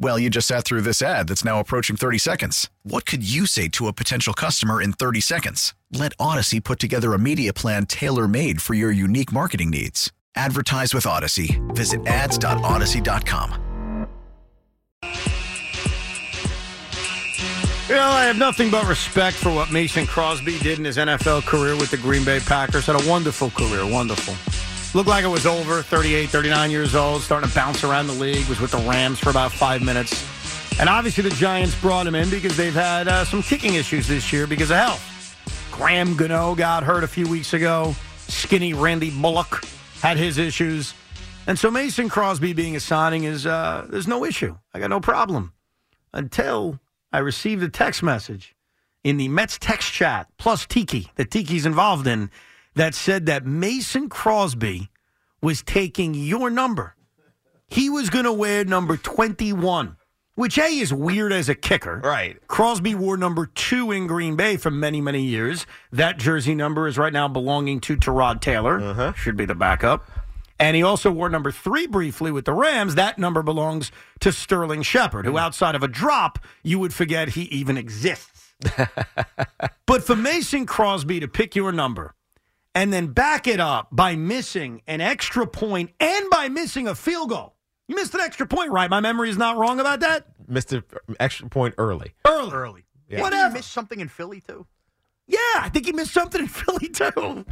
Well, you just sat through this ad that's now approaching 30 seconds. What could you say to a potential customer in 30 seconds? Let Audacy put together a media plan tailor made for your unique marketing needs. Advertise with Audacy. Visit ads.audacy.com. Know, I have nothing but respect for what Mason Crosby did in his NFL career with the Green Bay Packers. Had a wonderful career, wonderful. Looked like it was over, 38, 39 years old, starting to bounce around the league, was with the Rams for about five minutes. And obviously the Giants brought him in because they've had uh, some kicking issues this year because of health. Graham Gano got hurt a few weeks ago. Skinny Randy Bullock had his issues. And so Mason Crosby being a signing is, uh, there's no issue. I got no problem. Until I received a text message in the Mets text chat, plus Tiki, that Tiki's involved in, that said that Mason Crosby was taking your number. He was going to wear number 21, which A is weird as a kicker. Right. Crosby wore number two in Green Bay for many, many years. That jersey number is right now belonging to Tyrod Taylor. Uh-huh. Should be the backup. And he also wore number three briefly with the Rams. That number belongs to Sterling Shepard, who outside of a drop, you would forget he even exists. but for Mason Crosby to pick your number and then back it up by missing an extra point and by missing a field goal. You missed an extra point, right? My memory is not wrong about that? Missed an extra point early. Early. Early. Yeah. Whatever. Whatever. He missed something in Philly too. Yeah, I think he missed something in Philly too.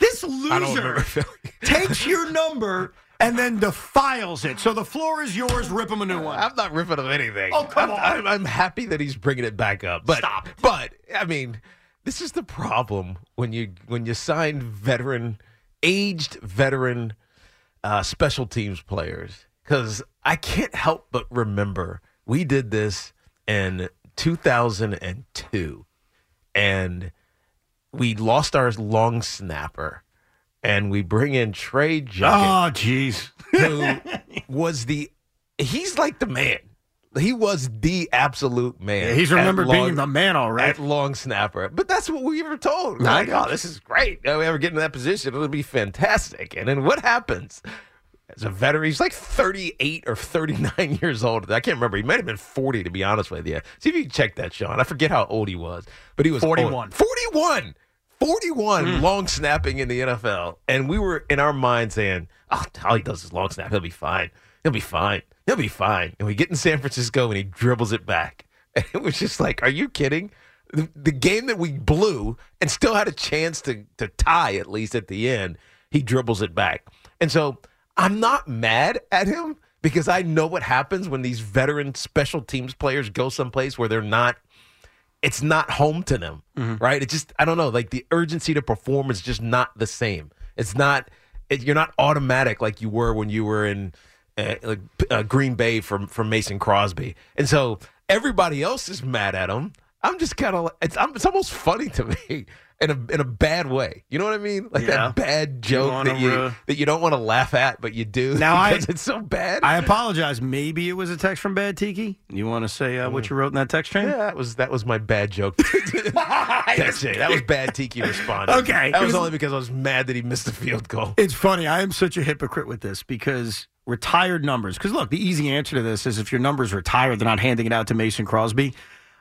This I don't remember loser takes your number and then defiles it. So the floor is yours. Rip him a new one. I'm not ripping him anything. Oh, come I'm, on. I'm, I'm happy that he's bringing it back up. But Stop. But I mean, this is the problem when you when you sign veteran, aged veteran, uh, special teams players. Because I can't help but remember we did this in 2002, and we lost our long snapper, and we bring in Trey Junkin Oh, jeez. who was the he's like the man. He was the absolute man. He's remembered long- being the man, all right. at long snapper. But that's what we were told. We're I like, got oh, this is great. If we ever get in that position, it'll be fantastic. And then what happens? As a veteran, he's like 38 or 39 years old. I can't remember. He might have been 40, to be honest with you. See if you can check that, Sean. I forget how old he was, but he was 41. old. 41. 41 Hmm. long snapping in the NFL. And we were in our mind saying, oh, all he does is long snap. He'll be fine. He'll be fine. He'll be fine. And we get in San Francisco and he dribbles it back. And it was just like, are you kidding? The, the game that we blew and still had a chance to, to tie at least at the end, he dribbles it back. And so I'm not mad at him because I know what happens when these veteran special teams players go someplace where they're not it's not home to them, mm-hmm. right? It just I don't know, like the urgency to perform is just not the same. It's not it, you're not automatic like you were when you were in uh, like uh, Green Bay from from Mason Crosby, and so everybody else is mad at him. I'm just kind of it's I'm, it's almost funny to me in a in a bad way. You know what I mean? Like Yeah. that bad joke wanna, that you uh, that you don't want to laugh at, but you do Now, I- because it's so bad. I apologize. Maybe it was a text from Bad Tiki. You want to say uh, what you wrote in that text chain? yeah, that was that was my bad joke. That's it. That was bad. Tiki responded. Okay. that was was- only because I was mad that he missed the field goal. It's funny. I am such a hypocrite with this because retired numbers. Because look, the easy answer to this is if your number's retired, they're not handing it out to Mason Crosby.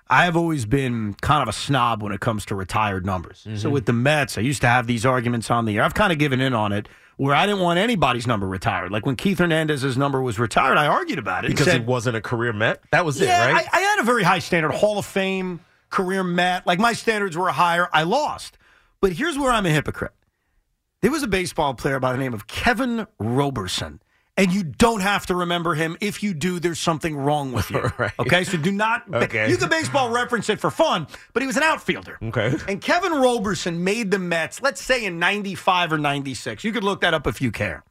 I have always been kind of a snob when it comes to retired numbers. So mm-hmm. with the Mets, I used to have these arguments on the air. I've kind of given in on it where I didn't want anybody's number retired. Like when Keith Hernandez's number was retired, I argued about it Because said, he wasn't a career Met. That was yeah, it, right? I, I had a very high standard, Hall of Fame, career Met. Like my standards were higher. I lost. But here's where I'm a hypocrite. There was a baseball player by the name of Kevin Roberson, And you don't have to remember him. If you do, there's something wrong with you. Right. Okay, so do not. Okay. You can baseball reference it for fun, but he was an outfielder. Okay. And Kevin Roberson made the Mets, let's say in 95 or 96. You could look that up if you care.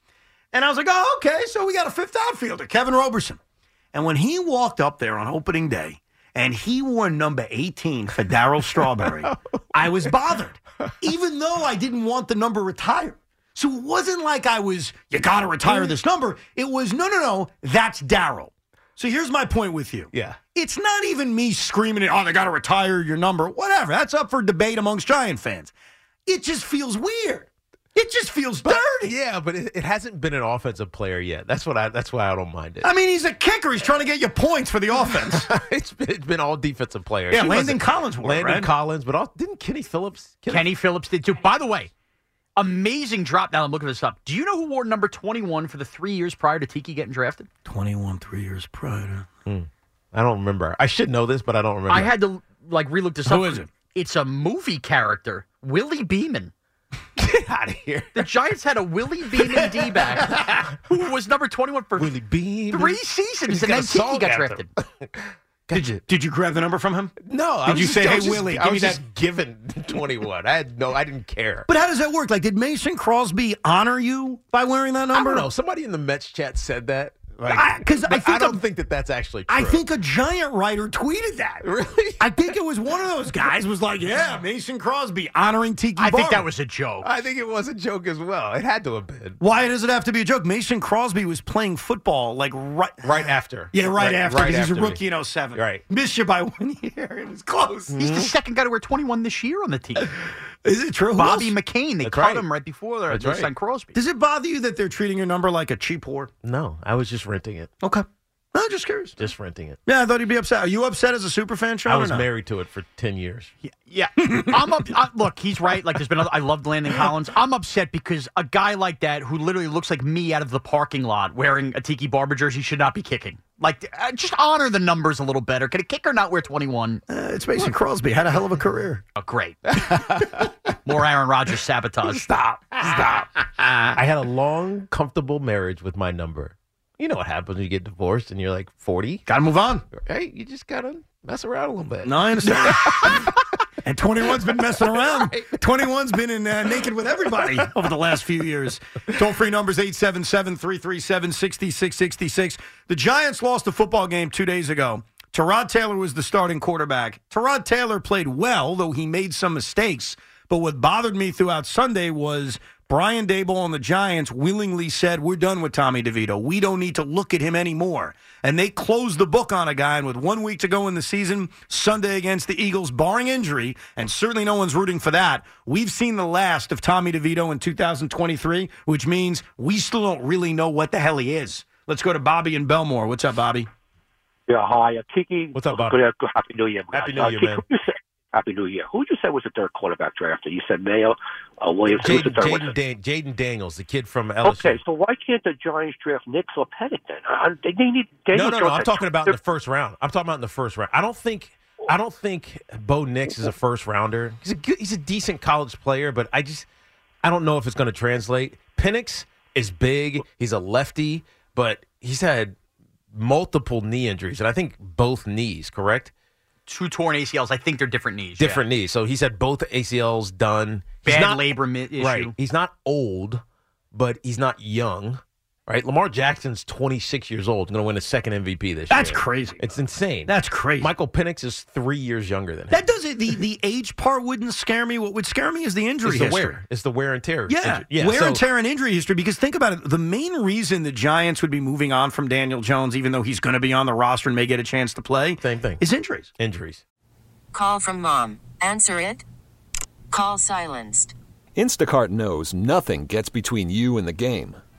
And I was like, oh, okay, so we got a fifth outfielder, Kevin Roberson. And when he walked up there on opening day and he wore number 18 for Darryl Strawberry, oh. I was bothered, even though I didn't want the number retired. So it wasn't like I was, you got to retire this number. It was, no, no, no, that's Darryl. So here's my point with you. Yeah. It's not even me screaming, oh, they got to retire your number. Whatever. That's up for debate amongst Giant fans. It just feels weird. It just feels dirty. Yeah, but it, it hasn't been an offensive player yet. That's what I. That's why I don't mind it. I mean, he's a kicker. He's trying to get you points for the offense. it's, been, it's been all defensive players. Yeah, He Landon Collins Landon right? Collins, but all, didn't Kenny Phillips? Kenny Phillips did too. By the way, amazing drop. Now I'm looking this up. Do you know who wore number 21 for the three years prior to Tiki getting drafted? 21, three years prior. Hmm. I don't remember. I should know this, but I don't remember. I had to like relook this Who up. is it? It's a movie character, Willie Beeman. get out of here. The Giants had a Willie Beeman D back who was number 21 for Willie Beam. three seasons, He's and then Tiki got after drafted. Did you did you grab the number from him? No, I Did you just- say, I "Hey, Willie, I give me was that"? just given twenty-one. I had no. I didn't care. But how does that work? Like, did Mason Crosby honor you by wearing that I number? don't know. Somebody in the Mets chat said that. Like, I- 'cause I but think don't a- think that that's actually true. I think a giant writer tweeted that. Really? I think it was one of those guys was like, "Yeah, Mason Crosby honoring Tiki." I think that was a joke. I think it was a joke as well. It had to have been Why does it have to be a joke? Mason Crosby was playing football like right right after. Yeah, right, after Right because he's a after me. rookie in 07. Right. Missed you by one year. It was close. He's the second guy to wear 21 this year on the team. Is it true? Who Bobby else? McCain, they That's cut right. him right before they That's they right. signed Crosby. Does it bother you that they're treating your number like a cheap whore? No, I was just renting it. Okay. No, just curious. Just renting it. Yeah, I thought he'd be upset. Are you upset as a super fan, Sean? I or was no? married to it for ten years. Yeah, I'm up. I, look, he's right. Like, there's been. Other, I loved Landon Collins. I'm upset because a guy like that, who literally looks like me out of the parking lot wearing a Tiki Barber jersey, should not be kicking. Like, uh, just honor the numbers a little better. Can a kicker not wear 21? Uh, it's Mason Crosby. Had a hell of a career. Oh, great. More Aaron Rodgers sabotage. Stop. Stop. I had a long, comfortable marriage with my number. You know what happens when you get divorced and you're like 40? Got to move on. Hey, you just got to mess around a little bit. No, I understand. and 21's been messing around. 21's been in uh, naked with everybody over the last few years. Toll free numbers 877 337 6666. The Giants lost a football game two days ago. Tyrod Taylor was the starting quarterback. Tyrod Taylor played well, though he made some mistakes. But what bothered me throughout Sunday was Brian Daboll and the Giants willingly said, We're done with Tommy DeVito. We don't need to look at him anymore. And they closed the book on a guy, and with one week to go in the season, Sunday against the Eagles, barring injury, and certainly no one's rooting for that, we've seen the last of Tommy DeVito in 2023, which means we still don't really know what the hell he is. Let's go to Bobby in Bellmore. What's up, Bobby? Yeah, hi. Uh, Tiki. What's up, Bobby? Good, happy New Year. Happy guys. New Uh, Year, Tiki, man. who you said- happy New Year. Who did you say was the third quarterback drafted? You said Mayo, uh, Williams. Jayden, Jayden. Dan, Jayden Daniels, the kid from LSU. Okay, so why can't the Giants draft Nix or Pettit then? Uh, they they need. no, no, no. I'm talking about in the first round. I'm talking about in the first round. I don't think. I don't think Bo Nix is a first rounder. He's a good, he's a decent college player, but I just I don't know if it's going to translate. Penix is big. He's a lefty, but he's had multiple knee injuries, and I think both knees. Correct? Two torn ACLs. I think they're different knees. yeah. Different knees. So he's had both ACLs done. He's Bad not- labor mi- issue. Right. He's not old, but he's not young. Right. Lamar Jackson's 26 years old. Going to win a second MVP this That's year. That's crazy. It's insane. That's crazy. Michael Penix is three years younger than him. That does it. The, the age part wouldn't scare me. What would scare me is the injury it's the history. wear. It's the wear and tear. Yeah, yeah. wear so- and tear and injury history. Because think about it, the main reason the Giants would be moving on from Daniel Jones, even though he's going to be on the roster and may get a chance to play, Same thing. is injuries. Injuries. Call from mom. Answer it. Call silenced. Instacart knows nothing gets between you and the game.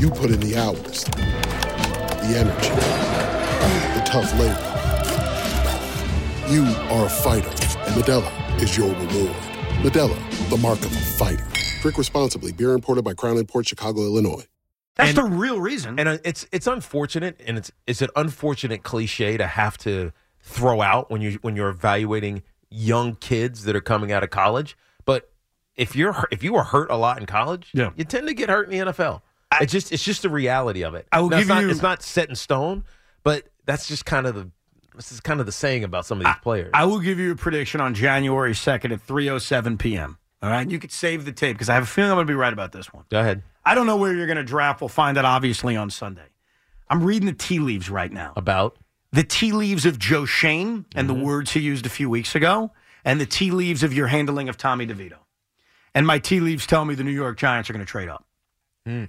You put in the hours, the energy, the tough labor. You are a fighter, and Modelo is your reward. Modelo, the mark of a fighter. Drink responsibly. Beer imported by Crown Port Chicago, Illinois. That's the real reason. And uh, it's it's unfortunate, and it's it's an unfortunate cliche to have to throw out when you when you're evaluating young kids that are coming out of college. But if you're if you were hurt a lot in college, Yeah. you tend to get hurt in the NFL. It's just it's just the reality of it. I will Now, it's give not, you- it's not set in stone, but that's just kind of the this is kind of the saying about some of these players. I will give you a prediction on January 2nd at 3:07 p.m. All right, you could save the tape because I have a feeling I'm going to be right about this one. Go ahead. I don't know where you're going to draft. We'll find out obviously on Sunday. I'm reading the tea leaves right now. About the tea leaves of Joe Schoen and the mm-hmm. words he used a few weeks ago, and the tea leaves of your handling of Tommy DeVito. And my tea leaves tell me the New York Giants are going to trade up. Hmm.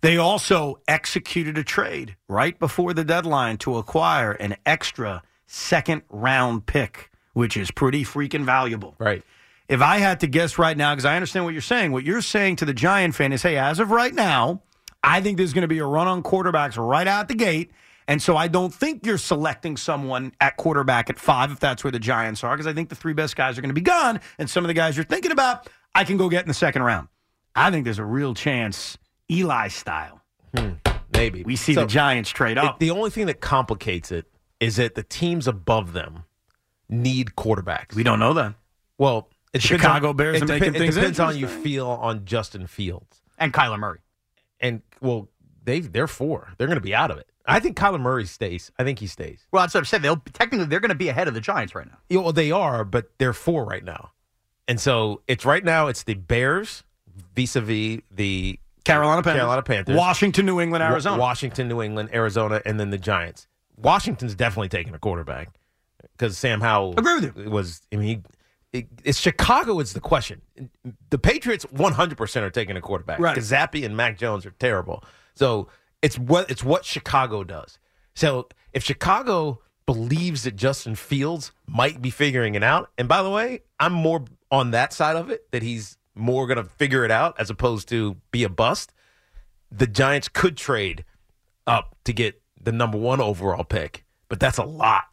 They also executed a trade right before the deadline to acquire an extra second round pick, which is pretty freaking valuable. Right. If I had to guess right now, because I understand what you're saying, what you're saying to the Giant fan is, hey, as of right now, I think there's going to be a run on quarterbacks right out the gate. And so I don't think you're selecting someone at quarterback at five if that's where the Giants are, because I think the three best guys are going to be gone. And some of the guys you're thinking about, I can go get in the second round. I think there's a real chance, Eli style. Hmm, maybe We see So, the Giants trade it- up. the only thing that complicates it is that the teams above them need quarterbacks. we don't know that. Well, it Chicago on- Bears It, making it things depends on you feel on Justin Fields and Kyler Murray. and well, they they're four. They're going to be out of it. I think Kyler Murray stays. I think he stays. Well, that's what I've said. They'll technically they're going to be ahead of the Giants right now. Yeah, well, they are, but they're four right now, and so it's right now. It's the Bears vis-a-vis the Carolina Panthers. Carolina Panthers, Washington, New England, Arizona. Washington, New England, Arizona, and then the Giants. Washington's definitely taking a quarterback because Sam Howell Agree with you. was. I mean, he, it, it's Chicago. Is the question? The Patriots 100 percent are taking a quarterback. Right. Because Zappe and Mac Jones are terrible. So it's what it's what Chicago does. So if Chicago believes that Justin Fields might be figuring it out, and by the way, I'm more on that side of it that he's more going to figure it out as opposed to be a bust the Giants could trade up to get the number one overall pick, but that's a lot.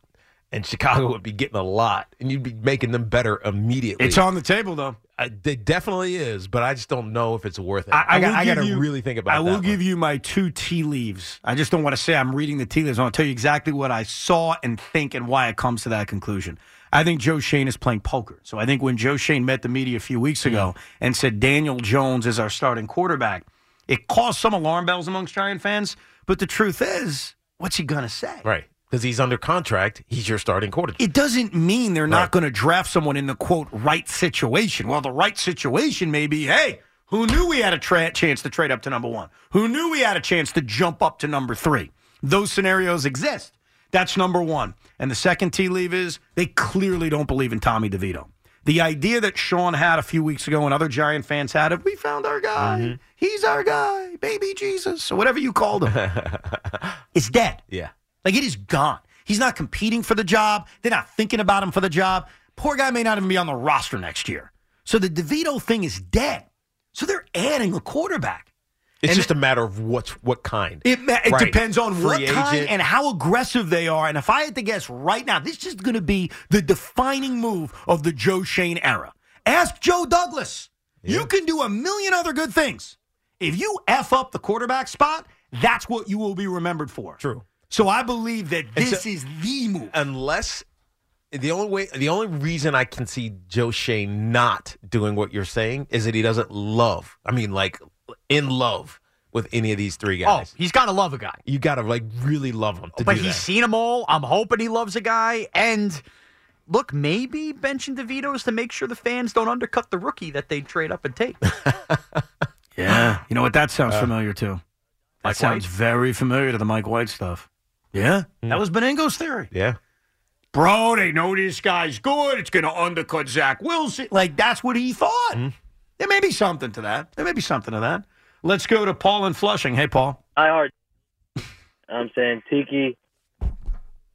And Chicago would be getting a lot, and you'd be making them better immediately. It's on the table, though. I, it definitely is, but I just don't know if it's worth it. I, I, got, I gotta you- really think about it. I will give one. you my two tea leaves. I just don't want to say I'm reading the tea leaves. I want to tell you exactly what I saw and think and why it comes to that conclusion. I think Joe Schoen is playing poker. So I think when Joe Schoen met the media a few weeks hmm. ago and said Daniel Jones is our starting quarterback, it caused some alarm bells amongst Giant fans. But the truth is, what's he going to say? right because he's under contract. He's your starting quarterback. It doesn't mean they're Right. not going to draft someone in the quote right situation. Well, the right situation may be, hey, who knew we had a tra- chance to trade up to number one? Who knew we had a chance to jump up to number three? Those scenarios exist. That's number one. And the second tea leave is they clearly don't believe in Tommy DeVito. The idea that Sean had a few weeks ago and other Giant fans had of we found our guy, mm-hmm. he's our guy, baby Jesus, or whatever you called him, is dead. yeah, Like it is gone. He's not competing for the job. They're not thinking about him for the job. Poor guy may not even be on the roster next year. So the DeVito thing is dead. So they're adding a quarterback. It's And just a matter of what what kind. It, Right. depends on Free what kind and how aggressive they are. And if I had to guess right now, this is going to be the defining move of the Joe Schoen era. Ask Joe Douglas. You can do a million other good things. If you F up the quarterback spot, that's what you will be remembered for. True. So I believe that this so- is the move. unless the only way the only reason I can see Joe Schoen not doing what you're saying is that he doesn't love. I mean like in love with any of these three guys. Oh, he's got to love a guy. You got to like really love him. To but do he's that. seen them all. I'm hoping he loves a guy. And look, maybe benching DeVito is to make sure the fans don't undercut the rookie that they trade up and take. Yeah. You know what? That sounds Uh, familiar too. That Mike sounds White? very familiar to the Mike White stuff. Yeah. That was Benigno's theory. Yeah. Bro, they know this guy's good. It's going to undercut Zach Wilson. Like, that's what he thought. Mm-hmm. There may be something to that. There may be something to that. Let's go to Paul in Flushing. Hey, Paul. Hi, Art. I'm saying Tiki,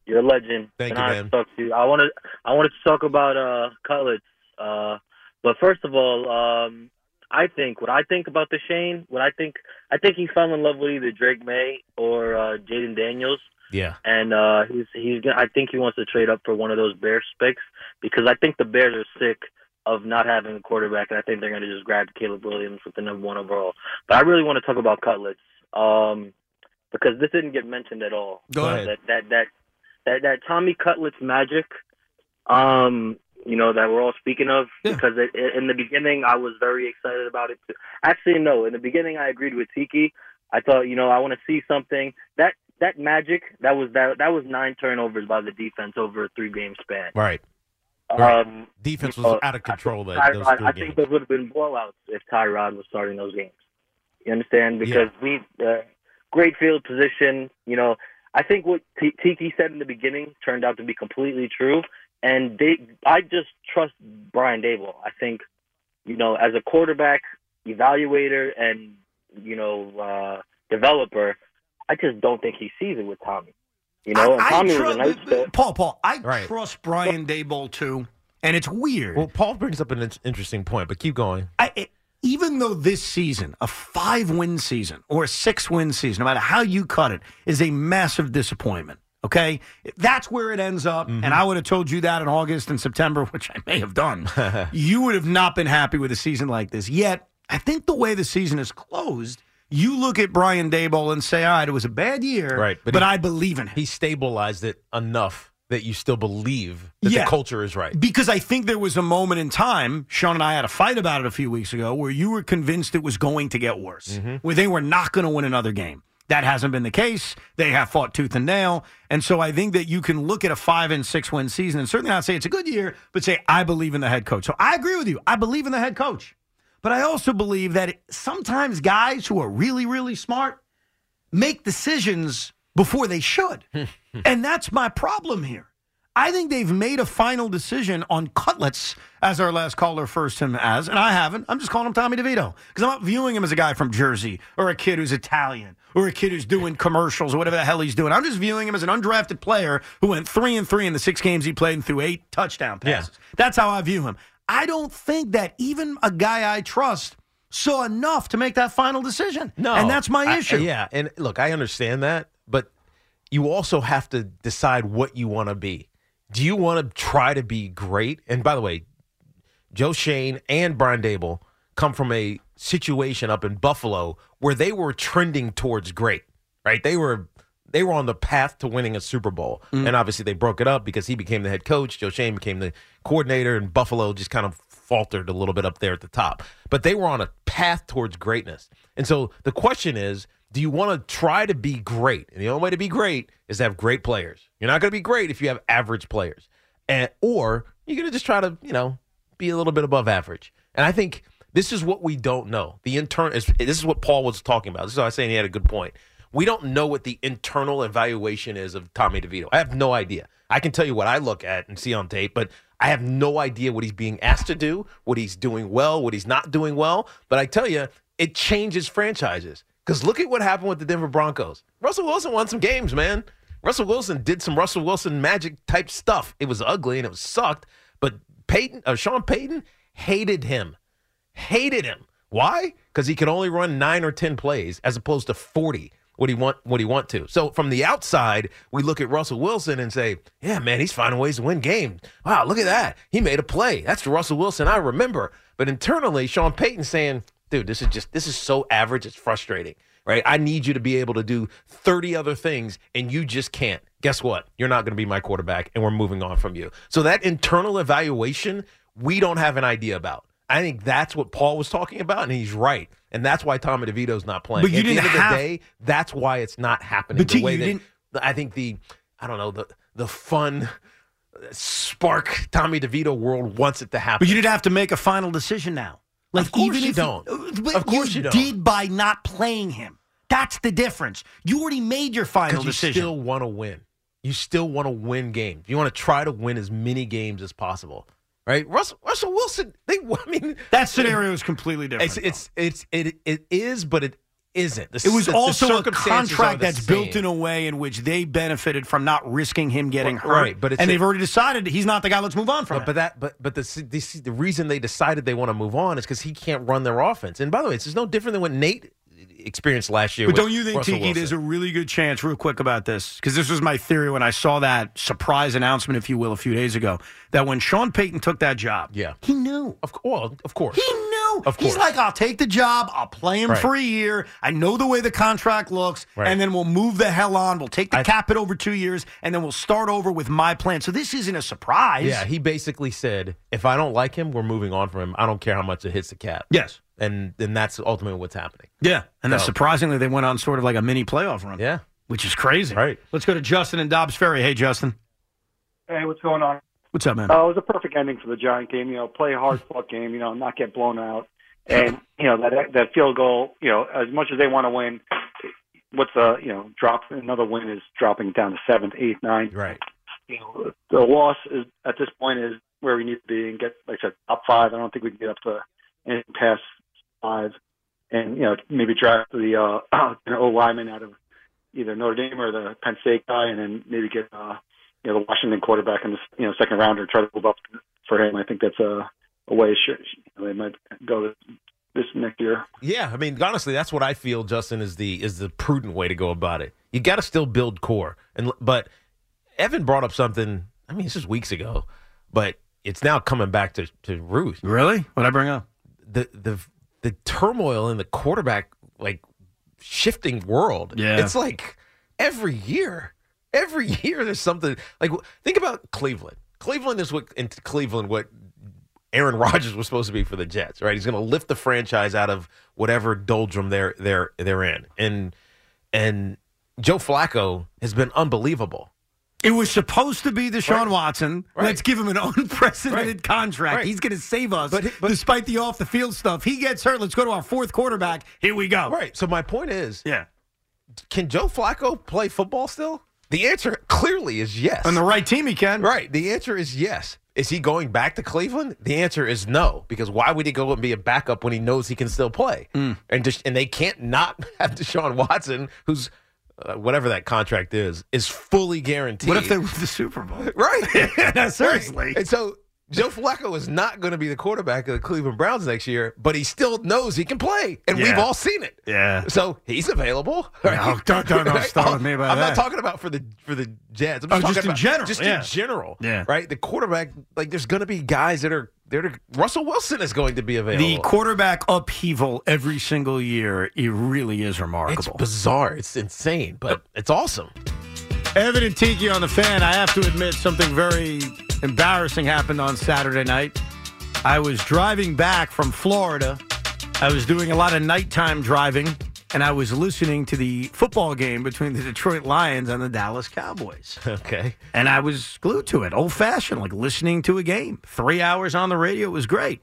you're a legend. Thank and you, I man. Talk to you. I wanted I wanted to talk about uh cutlets. Uh, but first of all, um, I think what I think about the Schoen, what I think, I think he fell in love with either Drake Maye or uh, Jayden Daniels. Yeah. and uh, he's he's gonna, I think he wants to trade up for one of those Bears picks because I think the Bears are sick of not having a quarterback, and I think they're gonna just grab Caleb Williams with the number one overall. But I really want to talk about cutlets um, because this didn't get mentioned at all. Go ahead. That that that that, that Tommy Cutlets magic, um, you know that we're all speaking of because it, in the beginning I was very excited about it. Too. Actually, no, in the beginning I agreed with Tiki. I thought, you know, I want to see something that that magic that was that that was nine turnovers by the defense over a three game span. Right. Um, Defense was know, out of control that, Tyrod- those I think those would have been blowouts if Tyrod was starting those games. You understand? Because we uh, great field position. You know, I think what T- Tiki said in the beginning turned out to be completely true. And they, I just trust Brian Daboll. I think, you know, as a quarterback evaluator and you know uh, developer, I just don't think he sees it with Tommy. You know, and I Tommy was trust- a nice fit. Paul, Paul, I Right. trust Brian Daboll too, and it's weird. Well, Paul brings up an interesting point, but keep going. I, it- even though this season, a five win season or a six win season, no matter how you cut it, is a massive disappointment. Okay, that's where it ends up. Mm-hmm. And I would have told you that in August and September, which I may have done. you would have not been happy with a season like this. Yet, I think the way the season is closed, you look at Brian Daboll and say, "All right, it was a bad year, Right, But, but he- I believe in him." He stabilized it enough that you still believe that Yeah. the culture is right. Because I think there was a moment in time, Sean and I had a fight about it a few weeks ago, where you were convinced it was going to get worse, Mm-hmm. where they were not going to win another game. That hasn't been the case. They have fought tooth and nail. And so I think that you can look at a five and six win season and certainly not say it's a good year, but say, I believe in the head coach. So I agree with you. I believe in the head coach. But I also believe that sometimes guys who are really, really smart make decisions before they should. and that's my problem here. I think they've made a final decision on cutlets, as our last caller first him as, and I haven't. I'm just calling him Tommy DeVito because I'm not viewing him as a guy from Jersey or a kid who's Italian or a kid who's doing commercials or whatever the hell he's doing. I'm just viewing him as an undrafted player who went three and three in the six games he played and threw eight touchdown passes. That's how I view him. I don't think that even a guy I trust saw enough to make that final decision. No, and that's my I- issue. yeah, and look, I understand that, but you also have to decide what you want to be. Do you want to try to be great? And by the way, Joe Schoen and Brian Daboll come from a situation up in Buffalo where they were trending towards great. Right? They were they were on the path to winning a Super Bowl. Mm. And obviously they broke it up because he became the head coach, Joe Schoen became the coordinator and Buffalo just kind of faltered a little bit up there at the top. But they were on a path towards greatness. And so the question is, do you want to try to be great? And the only way to be great is to have great players. You're not going to be great if you have average players. And or you're going to just try to, you know, be a little bit above average. And I think this is what we don't know. The intern is this is what Paul was talking about. This is why I was saying he had a good point. We don't know what the internal evaluation is of Tommy DeVito. I have no idea. I can tell you what I look at and see on tape, but I have no idea what he's being asked to do, what he's doing well, what he's not doing well. But I tell you, it changes franchises. Because look at what happened with the Denver Broncos. Russell Wilson won some games, man. Russell Wilson did some Russell Wilson magic type stuff. It was ugly and it was sucked, but Peyton, uh, Sean Payton hated him. Hated him. Why? Because he could only run nine or 10 plays as opposed to 40 what he want? What he want to? So from the outside, we look at Russell Wilson and say, "Yeah, man, he's finding ways to win games. Wow, look at that! He made a play. That's the Russell Wilson I remember." But internally, Sean Payton saying, "Dude, this is just this is so average. It's frustrating." Right? I need you to be able to do 30 other things and you just can't. Guess what? You're not going to be my quarterback and we're moving on from you. So that internal evaluation, we don't have an idea about. I think that's what Paul was talking about and he's right and that's why Tommy DeVito's not playing. But you At didn't end of have- the day, that's why it's not happening. But the you way that didn't- I think the I don't know the the fun spark Tommy DeVito world wants it to happen. But you didn't have to make a final decision now. Like Of course even you if don't. Uh, but Of course you don't. did by not playing him. That's the difference. You already made your final you decision. still want to win. You still want to win games. You want to try to win as many games as possible, right? Russell, Russell Wilson. They, I mean, that scenario is completely different. It's it's it's it it is, but it isn't. The, It was the- the also a contract the that's built in a way in which they benefited from not risking him getting Right, hurt. right, but it's and they've already decided he's not the guy. Let's move on from But, him. but that but but the, the the reason they decided they want to move on is because he can't run their offense. And by the way, it's no different than what Nate experienced last year. But don't you think, Russell Tiki, Wilson. there's a really good chance, real quick about this, because this was my theory when I saw that surprise announcement, if you will, a few days ago, that when Sean Payton took that job, yeah, he knew. Of, well, of course. He knew. Of He's like, I'll take the job, I'll play him Right. for a year, I know the way the contract looks, Right. and then we'll move the hell on. We'll take the cap it over two years, and then we'll start over with my plan. So this isn't a surprise. Yeah, he basically said, if I don't like him, we're moving on from him. I don't care how much it hits the cap. Yes. And then that's ultimately what's happening. Yeah. And then So- surprisingly, they went on sort of like a mini playoff run. Yeah. Which is crazy. Right. Let's go to Justin and Dobbs Ferry. Hey, Justin. Hey, what's going on? What's up, man? Uh, it was a perfect ending for the Giant game. You know, play a hard fought game. You know, not get blown out, and you know that that field goal. You know, as much as they want to win, what's the you know drop another win is dropping down to seventh, eighth, ninth. Right. You know, the loss is at this point is where we need to be and get like I said top five. I don't think we can get up to anything past five, and you know maybe draft the uh, you O lineman out of either Notre Dame or the Penn State guy, and then maybe get uh, you know the Washington quarterback in the you know second round or try to move up for him. I think that's a, a way should, they might go this, this next year. Yeah, I mean, honestly, that's what I feel. Justin is the is the prudent way to go about it. You got to still build core, and but Evan brought up something. I mean, this is weeks ago, but it's now coming back to to roost. Really? What I bring up? The the the turmoil in the quarterback like shifting world. Yeah. it's like every year, every year there's something like think about Cleveland. Cleveland is what in Cleveland what Aaron Rodgers was supposed to be for the Jets, right? He's going to lift the franchise out of whatever doldrum they're they're they're in, and and Joe Flacco has been unbelievable. It was supposed to be the Deshaun Watson. Right. Let's give him an unprecedented Right. contract. Right. He's going to save us But despite the off the field stuff. He gets hurt. Let's go to our fourth quarterback. Here we go. Right. So my point is, yeah, can Joe Flacco play football still? The answer clearly is yes. On the right team, he can. Right. The answer is yes. Is he going back to Cleveland? The answer is no. Because why would he go and be a backup when he knows he can still play? Mm. And just, and they can't not have Deshaun Watson, who's uh, whatever that contract is, is fully guaranteed. What if they win the Super Bowl? Right. Seriously. Right. And so Joe Flacco is not going to be the quarterback of the Cleveland Browns next year, but he still knows he can play, and we've all seen it. Yeah. So he's available. No, don't- don't- don't start with me about I'm that. not talking about for the for the Jets. I'm Oh, just, just talking in about, general, Just yeah. in general. Yeah. Right. The quarterback, like, there's going to be guys that are there. Russell Wilson is going to be available. The quarterback upheaval every single year, it really is remarkable. it's bizarre. It's insane, but it's awesome. Evan and Tiki on the fan. I have to admit, something very embarrassing happened on Saturday night. I was driving back from Florida. I was doing a lot of nighttime driving, and I was listening to the football game between the Detroit Lions and the Dallas Cowboys. Okay. And I was glued to it, old fashioned, like listening to a game. Three hours on the radio was great.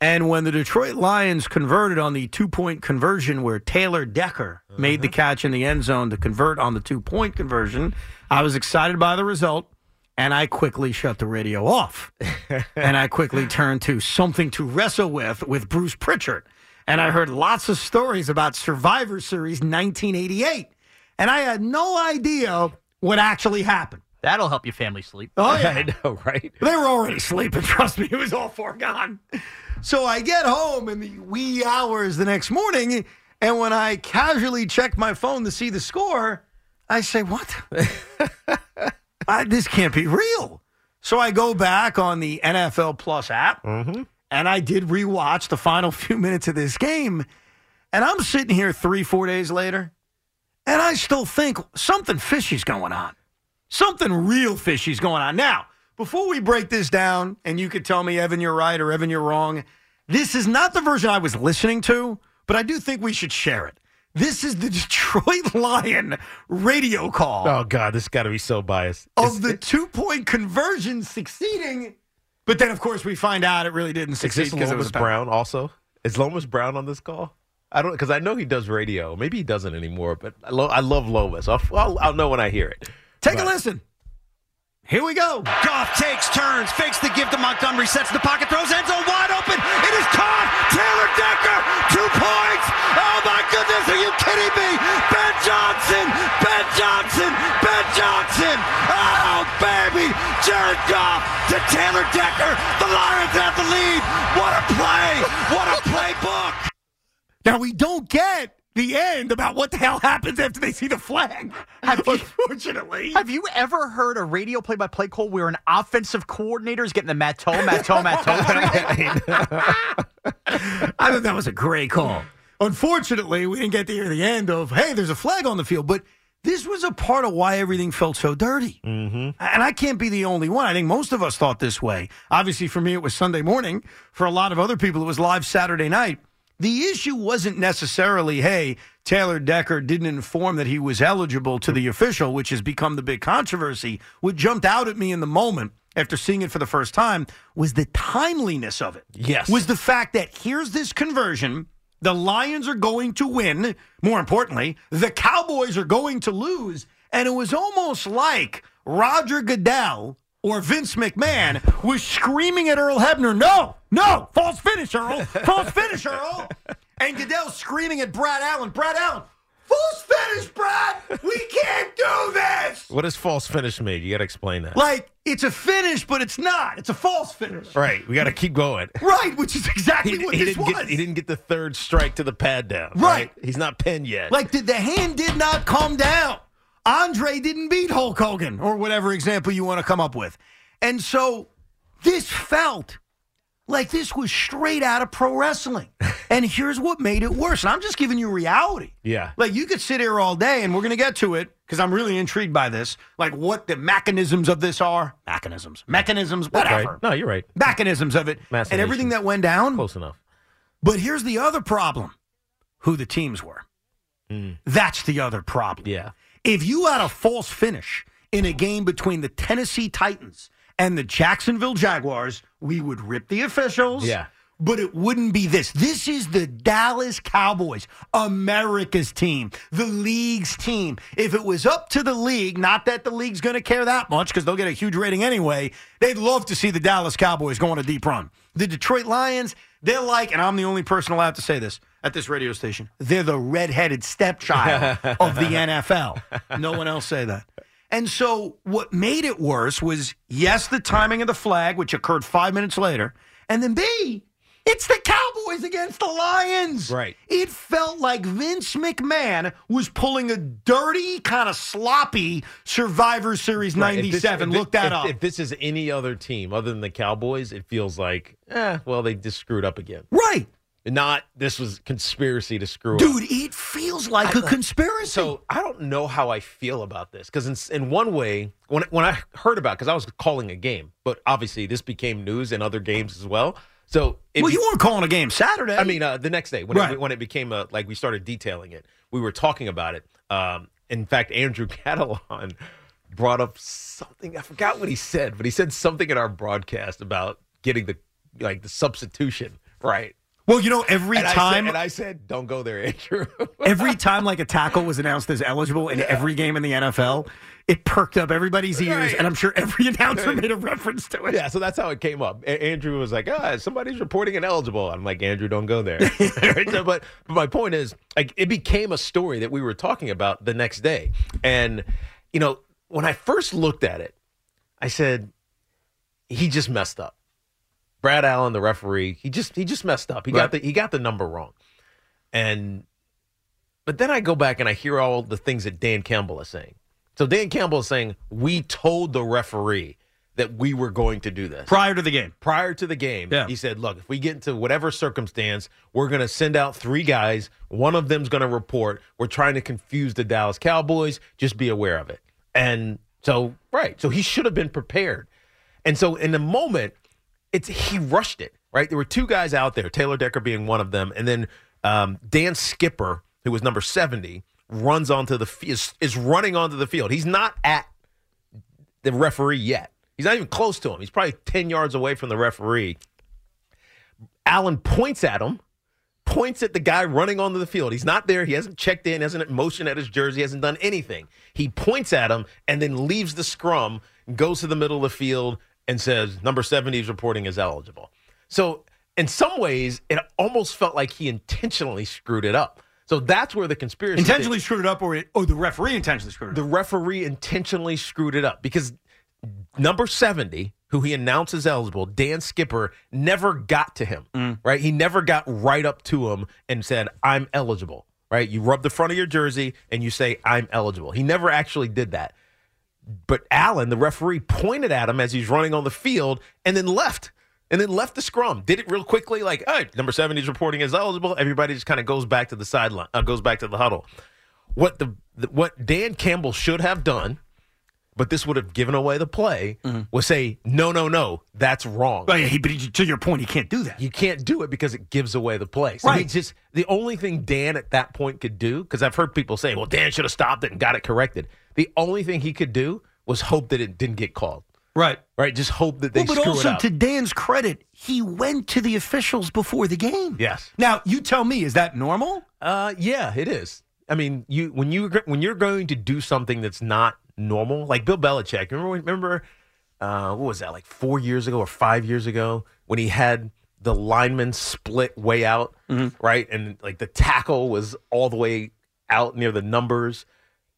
And when the Detroit Lions converted on the two point conversion, where Taylor Decker made the uh-huh. catch in the end zone to convert on the two point conversion, I was excited by the result. And I quickly shut the radio off. and I quickly turned to something to wrestle with with Bruce Prichard. And I heard lots of stories about Survivor Series 1988. And I had no idea what actually happened. That'll help your family sleep. Oh, yeah. I know, right? They were already sleeping. Trust me, it was all foregone. So I get home in the wee hours the next morning, and when I casually check my phone to see the score, I say, "What? I, this can't be real." So I go back on the NFL Plus app, mm-hmm. and I did rewatch the final few minutes of this game, and I'm sitting here three, four days later, and I still think something fishy's going on. Something real fishy's going on. Now, before we break this down, and you could tell me, Evan, you're right or Evan, you're wrong, this is not the version I was listening to but I do think we should share it. This is the Detroit Lion radio call Oh God, this got to be so biased. of the two point conversion succeeding. But then, of course, we find out it really didn't Is succeed this because it was Lomas. Brown also? Is Lomas Brown on this call? I don't because I know he does radio. Maybe he doesn't anymore. But I, lo- I love Lomas. I'll, I'll, I'll know when I hear it. Take a listen. Here we go. Goff takes turns, fakes the give to Montgomery, sets the pocket, throws end zone wide open. It is caught. Taylor Decker, two points. Oh my goodness, are you kidding me? Ben Johnson, Ben Johnson, Ben Johnson. Oh baby, Jared Goff to Taylor Decker. The Lions have the lead. What a play! What a playbook! Now we don't get the end about what the hell happens after they see the flag. Unfortunately, have you ever heard a radio play-by-play call where an offensive coordinator is getting the Matto, Matto, Matto treatment? I thought that was a great call. Unfortunately, we didn't get to hear the end of hey, there's a flag on the field, but. This was a part of why everything felt so dirty. Mm-hmm. And I can't be the only one. I think most of us thought this way. Obviously, for me, it was Sunday morning. For a lot of other people, it was live Saturday night. The issue wasn't necessarily, hey, Taylor Decker didn't inform that he was eligible to the official, which has become the big controversy. What jumped out at me in the moment after seeing it for the first time was the timeliness of it. Yes. Was the fact that here's this conversion. The Lions are going to win. More importantly, the Cowboys are going to lose. And it was almost like Roger Goodell or Vince McMahon was screaming at Earl Hebner, no, no, false finish, Earl, false finish, Earl. And Goodell screaming at Brad Allen, Brad Allen, false finish, Brad, we can't do this. What does false finish mean? You got to explain that. Like, it's a finish, but it's not. It's a false finish. Right. We got to keep going. Right, which is exactly He, what he this didn't was. get, he didn't get the third strike to the pad down. Right. He's not pinned yet. Like, did the hand did not come down. Andre didn't beat Hulk Hogan, or whatever example you want to come up with. And so this felt like this was straight out of pro wrestling. and here's what made it worse. And I'm just giving you reality. yeah. Like, you could sit here all day, and we're going to get to it because I'm really intrigued by this. Like, what the mechanisms of this are. Mechanisms. Mechanisms, whatever. right. No, you're right. Mechanisms of it. And everything that went down. Close enough. But here's the other problem who the teams were. That's the other problem. Mm. Yeah. If you had a false finish in a game between the Tennessee Titans and the Jacksonville Jaguars, we would rip the officials. Yeah. But it wouldn't be this. This is the Dallas Cowboys, America's team, the league's team. If it was up to the league, not that the league's going to care that much because they'll get a huge rating anyway, they'd love to see the Dallas Cowboys go on a deep run. The Detroit Lions, they're like, and I'm the only person allowed to say this at this radio station, they're the redheaded stepchild of the NFL. No one else say that. And so what made it worse was yes, the timing of the flag, which occurred five minutes later, and then B, it's the Cowboys against the Lions. Right. It felt like Vince McMahon was pulling a dirty, kind of sloppy Survivor Series Right. If this- 97. if Look that if, up. If this is any other team other than the Cowboys, it feels like, eh, well, they just screwed up again. right. Not this was conspiracy to screw up. Dude, it feels like a conspiracy. So I don't know how I feel about this because in, in one way, when when I heard about, because I was calling a game, but obviously this became news in other games as well. So well, be- you weren't calling a game Saturday. I mean, uh, the next day when Right. it, when it became a, like we started detailing it, we were talking about it. Um, in fact, Andrew Catalan brought up something. I forgot what he said, but he said something in our broadcast about getting the like the substitution right. Well, you know, every And I said- time and I said, "Don't go there, Andrew." every time like a tackle was announced as eligible in every game in the NFL, it perked up everybody's ears, Right. and I'm sure every announcer made a reference to it. Yeah, so that's how it came up. A- Andrew was like, "Ah, somebody's reporting ineligible." I'm like, "Andrew, don't go there." Right? So, but, but my point is, like, it became a story that we were talking about the next day, and you know, when I first looked at it, I said, "He just messed up." Brad Allen, the referee, he just he just messed up. He got the he got the number wrong, and but then I go back and I hear all the things that Dan Campbell is saying. So Dan Campbell is saying we told the referee that we were going to do this Prior to the game. prior to the game. Yeah. He said, "Look, if we get into whatever circumstance, we're going to send out three guys. One of them's going to report. We're trying to confuse the Dallas Cowboys. Just be aware of it." And so, right, so he should have been prepared. And so, in the moment, it's he rushed it. Right, there were two guys out there, Taylor Decker being one of them, and then Um, Dan Skipper, who was number 70, runs onto the is, is running onto the field. He's not at the referee yet. He's not even close to him. He's probably 10 yards away from the referee. Allen points at him, points at the guy running onto the field. He's not there. He hasn't checked in, hasn't motioned at his jersey, hasn't done anything. He points at him and then leaves the scrum, goes to the middle of the field, and says, Number 70 is reporting is eligible. So, in some ways, it almost felt like he intentionally screwed it up. So that's where the conspiracy Intentionally screwed it up, or it, oh, the referee intentionally screwed it up. the referee intentionally screwed it up because number 70 who he announces eligible dan skipper never got to him Mm. right he never got right up to him and said i'm eligible right you rub the front of your jersey and you say i'm eligible he never actually did that but allen the referee pointed at him as he's running on the field and then left and then left the scrum did it real quickly like all right number 70 is reporting as eligible everybody just kind of goes back to the sideline uh, goes back to the huddle what the, the what Dan Campbell should have done, but this would have given away the play, was say no, no, no, that's wrong. But, he, but he- to your point, he can't do that. You can't do it because it gives away the play. So Right. just the only thing Dan at that point could do, because I've heard people say, well, Dan should have stopped it and got it corrected. The only thing he could do was hope that it didn't get called. Right. Right. Just hope that they Well, but also to Dan's credit, he went to the officials before the game. yes. Now you tell me, is that normal? Uh, yeah, it is. I mean, you when you when you're going to do something that's not normal, like Bill Belichick. Remember, remember, uh, what was that? Like four years ago or five years ago, when he had the lineman split way out, right, and like the tackle was all the way out near the numbers,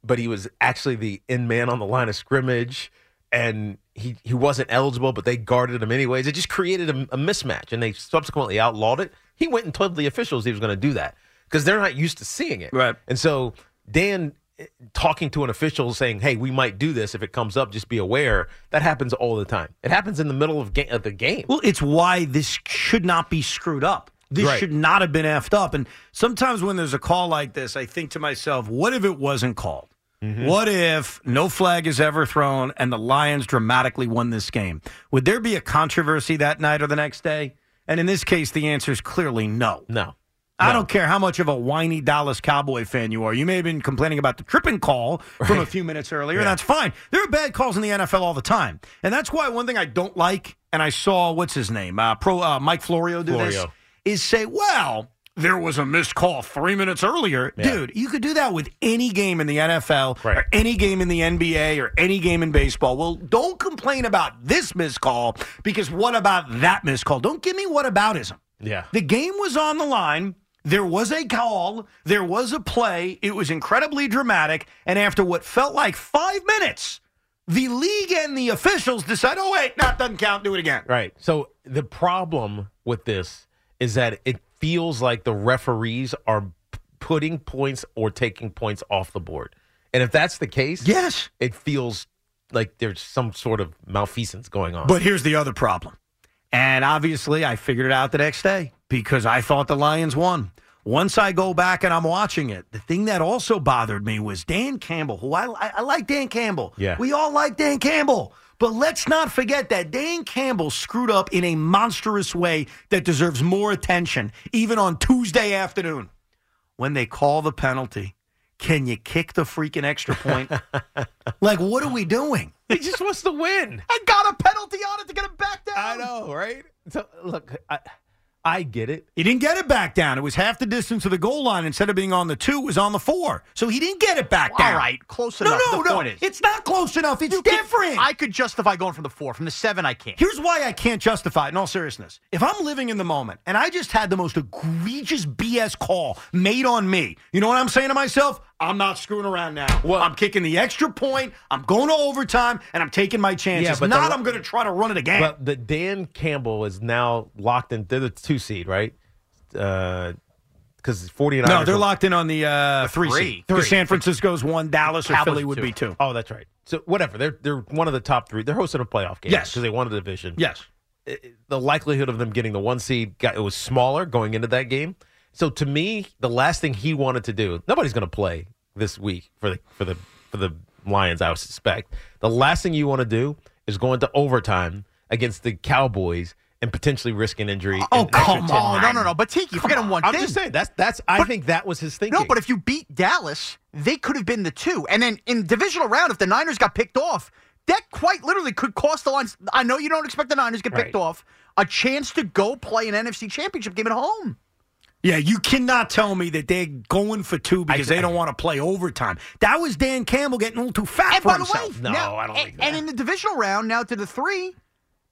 but he was actually the in man on the line of scrimmage, and he he wasn't eligible, but they guarded him anyways. It just created a, a mismatch, and they subsequently outlawed it. He went and told the officials he was going to do that because they're not used to seeing it. Right. And so Dan eh, talking to an official saying, "Hey, we might do this if it comes up. Just be aware." That happens all the time. It happens in the middle of, ga- of the game. Well, it's why this should not be screwed up. This Right. should not have been effed up. And sometimes when there's a call like this, I think to myself, what if it wasn't called? Mm-hmm. What if no flag is ever thrown and the Lions dramatically won this game? Would there be a controversy that night or the next day? And in this case, the answer is clearly no. No. I don't care how much of a whiny Dallas Cowboy fan you are. You may have been complaining about the tripping call from a few minutes earlier, and that's fine. There are bad calls in the NFL all the time, and that's why one thing I don't like, and I saw what's his name, uh, Pro uh, Mike Florio do this, Florio. is say, well. There was a missed call three minutes earlier. Yeah. Dude, you could do that with any game in the NFL Right. or any game in the NBA or any game in baseball. Well, don't complain about this missed call because what about that missed call? Don't give me what aboutism. Yeah. The game was on the line. There was a call. There was a play. It was incredibly dramatic. And after what felt like five minutes, the league and the officials decide, oh, wait, that doesn't count. Do it again. Right. So the problem with this is that it feels like the referees are putting points or taking points off the board. And if that's the case, Yes. it feels like there's some sort of malfeasance going on. But here's the other problem. And obviously, I figured it out the next day because I thought the Lions won. Once I go back and I'm watching it, the thing that also bothered me was Dan Campbell, who I, I, I like Dan Campbell. Yeah. We all like Dan Campbell. But let's not forget that Dan Campbell screwed up in a monstrous way that deserves more attention, even on Tuesday afternoon. When they call the penalty, can you kick the freaking extra point? like, what are we doing? he just wants to win. I got a penalty on it to get him back down. I know, right? So look, I, I get it. He didn't get it back down. It was half the distance to the goal line. Instead of being on the two, it was on the four. So he didn't get it back down. All right, close enough. no, the no. is, It's not close enough. It's you can- different. I could justify going from the four. From the seven, I can't. Here's why I can't justify it in all seriousness. If I'm living in the moment and I just had the most egregious BS call made on me, you know what I'm saying to myself? I'm not screwing around now. Well- I'm kicking the extra point, I'm going to overtime, and I'm taking my chances. Yeah, but the- not I'm going to try to run it again. But the Dan Campbell is now locked in. They're the two seed, right? Because 49 no, they're locked in on the uh, three, three. seed. Because San Francisco's one, Dallas or Cowboys Philly would two. be two. Oh, that's right. So whatever. They're they're one of the top three. They're hosting a playoff game. Yes. because they won a division. Yes. It- the likelihood of them getting the one seed got, it was smaller going into that game. So to me, the last thing he wanted to do, nobody's going to play this week for the for the for the Lions. I would suspect the last thing you want to do is go into overtime against the Cowboys and potentially risk an injury. Oh, in come 10 on. No, no, no. But Tiki, forget him one I'm thing. just saying that's that's. I think that was his thinking. No, but if you beat Dallas, they could have been the two. And then in divisional round, if the Niners got picked off, that quite literally could cost the Lions. I know you don't expect the Niners to get picked Right. off. A chance to go play an NFC Championship game at home. Yeah, you cannot tell me that they're going for two because they don't want to play overtime. That was Dan Campbell getting a little too fat And for by the himself. way, now, I don't. and, and in the divisional round, now to the three,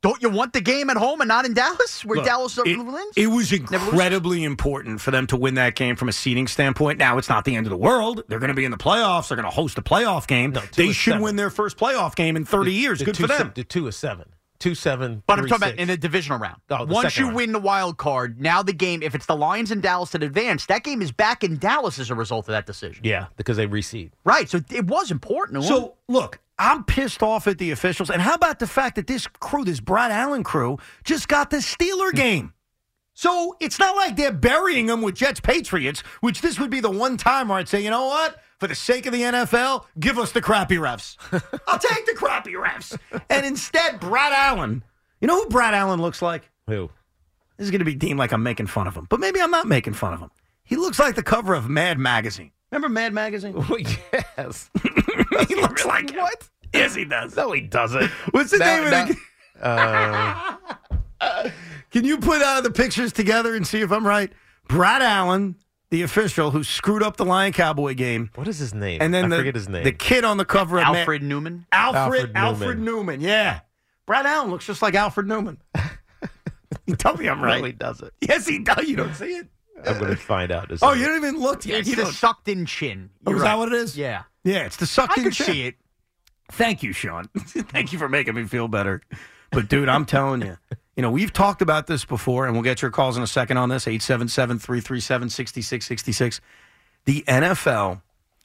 don't you want the game at home and not in Dallas, where Look, Dallas it, wins? it was incredibly important for them to win that game from a seeding standpoint. Now, it's not the end of the world. They're going to be in the playoffs. They're going to host a playoff game. they should seven. win their first playoff game in 30 The- years. the Good two for them. The two is seven. Two seven. But I'm talking six. about in the divisional round. Oh, the Once you round. win the wild card, now the game, if it's the Lions and Dallas that advance, that game is back in Dallas as a result of that decision. Yeah, because they reseed. Right. So it was important. So, look, I'm pissed off at the officials. And how about the fact that this crew, this Brad Allen crew, just got the Steeler game? So it's not like they're burying them with Jets Patriots, which this would be the one time where I'd say, you know what? For the sake of the NFL, give us the crappy refs. I'll take the crappy refs. And instead, Brad Allen, you know who Brad Allen looks like? Who? This is going to be deemed like I'm making fun of him, but maybe I'm not making fun of him. He looks like the cover of Mad Magazine. Remember Mad Magazine? Oh, yes. he looks like him. What? Yes, he does. No, he doesn't. What's the Now- name now- of the? Uh, Can you put uh, the pictures together and see if I'm right? Brad Allen, the official who screwed up the Lion Cowboy game. what is his name? And then I the, forget his name. the kid on the cover of Ma- Alfred Neuman. Alfred, Alfred Alfred Neuman. Neuman. Yeah. Brad Allen looks just like Alfred Neuman. you tell me I'm right. No, he does it? Yes, he does. You don't see it? I'm going to find out. Oh, it- you don't even look yet. It's You the don't- sucked in chin. Oh, You're is that what it is? Yeah. Yeah, it's the sucked I in could chin. see it. Thank you, Sean. Thank you for making me feel better. But, dude, I'm telling you, you know, we've talked about this before, and we'll get your calls in a second on this 877 337 6666. The NFL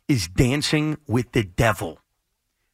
is dancing with the devil.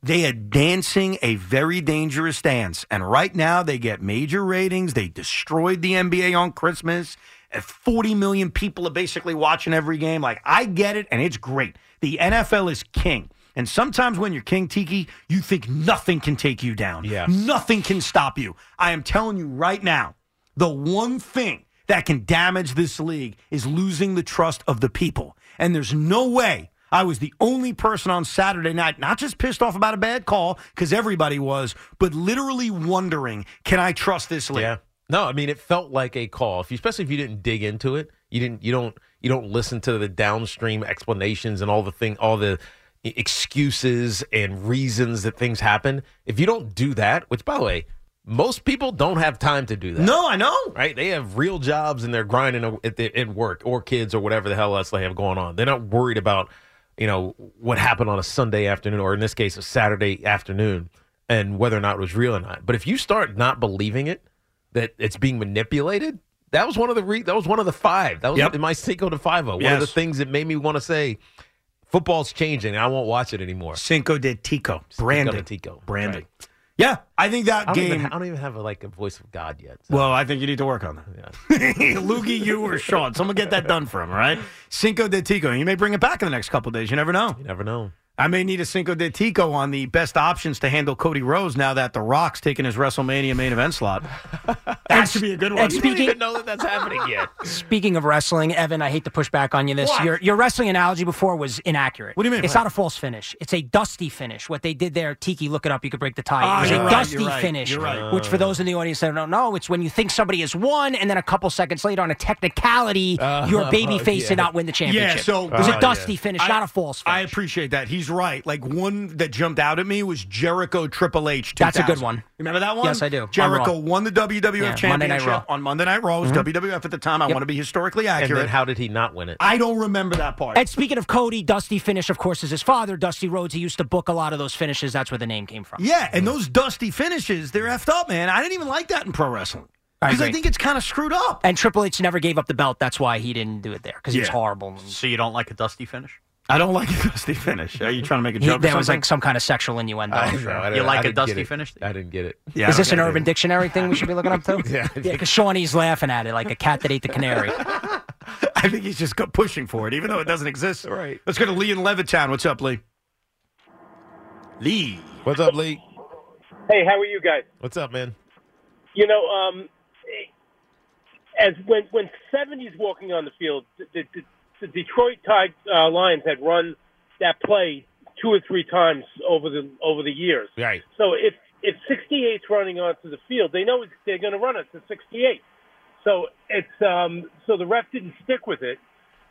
They are dancing a very dangerous dance. And right now, they get major ratings. They destroyed the NBA on Christmas. Uh, 40 million people are basically watching every game. Like, I get it, and it's great. The NFL is king. And sometimes when you're King Tiki, you think nothing can take you down. Yeah. Nothing can stop you. I am telling you right now, the one thing that can damage this league is losing the trust of the people. And there's no way I was the only person on Saturday night, not just pissed off about a bad call, because everybody was, but literally wondering, can I trust this league? Yeah. No, I mean it felt like a call. If you, especially if you didn't dig into it, you didn't. You don't. You don't listen to the downstream explanations and all the thing, all the excuses and reasons that things happen. If you don't do that, which by the way, most people don't have time to do that. No, I know. Right? They have real jobs and they're grinding at, the, at work or kids or whatever the hell else they have going on. They're not worried about, you know, what happened on a Sunday afternoon or in this case, a Saturday afternoon and whether or not it was real or not. But if you start not believing it, that it's being manipulated, that was one of the re- that was one of the five. That was Yep. in my Cinco de Five. Oh. One of the things that made me want to say football's changing. And I won't watch it anymore. Cinco de Tico. Cinco Branding. de Tico. Branding. Right. Yeah, I think that I game. even, I don't even have a, like a voice of God yet. so- Well, I think you need to work on that. Yeah. Loogie, you or Sean. Someone get that done for him, all right? Cinco de Tico. You may bring it back in the next couple of days. You never know. You never know. I may need a Cinco de Tico on the best options to handle Cody Rhodes now that The Rock's taking his WrestleMania main event slot. That should be a good one. and You don't speaking- even know that that's happening yet. Speaking of wrestling, Evan, I hate to push back on you. This your your wrestling analogy before was inaccurate. What do you mean? It's not a false finish. It's a dusty finish. What they did there, Tiki, look it up. You could break the tie. Ah, it was a right, dusty right, finish. right. Which, for those in the audience that don't know, it's when you think somebody has won, and then a couple seconds later, on a technicality, Uh, your baby face yeah. did not win the championship. Yeah, so it was Oh, a dusty yeah. finish, I- not a false finish. I appreciate that. He's right. Like one that jumped out at me was Jericho Triple H. That's a good one. Remember that one? Yes, I do. Jericho won the WWF Monday Night Raw. on Monday Night Raw. It was mm-hmm. WWF at the time. I want to be historically And accurate. then how did he not win it? I don't remember that part. And speaking of Cody, Dusty finish, of course, is his father, Dusty Rhodes. He used to book a lot of those finishes. That's where the name came from. Yeah, and those dusty finishes, they're effed up, man. I didn't even like that in pro wrestling. I Because I, agree. think it's kind of screwed up. And Triple H never gave up the belt. That's why he didn't do it there because he was Yeah. horrible. So you don't like a dusty finish? I don't like a dusty finish. Are you trying to make a joke? or there was like some kind of sexual innuendo. I don't know. I You like I a dusty finish? I didn't get it. Yeah, Is this an get it Urban. Dictionary thing we should be looking up to? Yeah, I yeah, because Shawnee's laughing at it like a cat that ate the canary. I think he's just pushing for it, even though it doesn't exist. Right. Let's go to Lee in Levittown. What's up, Lee? Lee. What's up, Lee? Hey, how are you guys? What's up, man? You know, um, as when when 70's walking on the field, the, the, the Detroit Tig- uh, Lions had run that play two or three times over the over the years. Right. So if if 68's running onto the field, they know they're going to run it to 68. So it's um, so the ref didn't stick with it,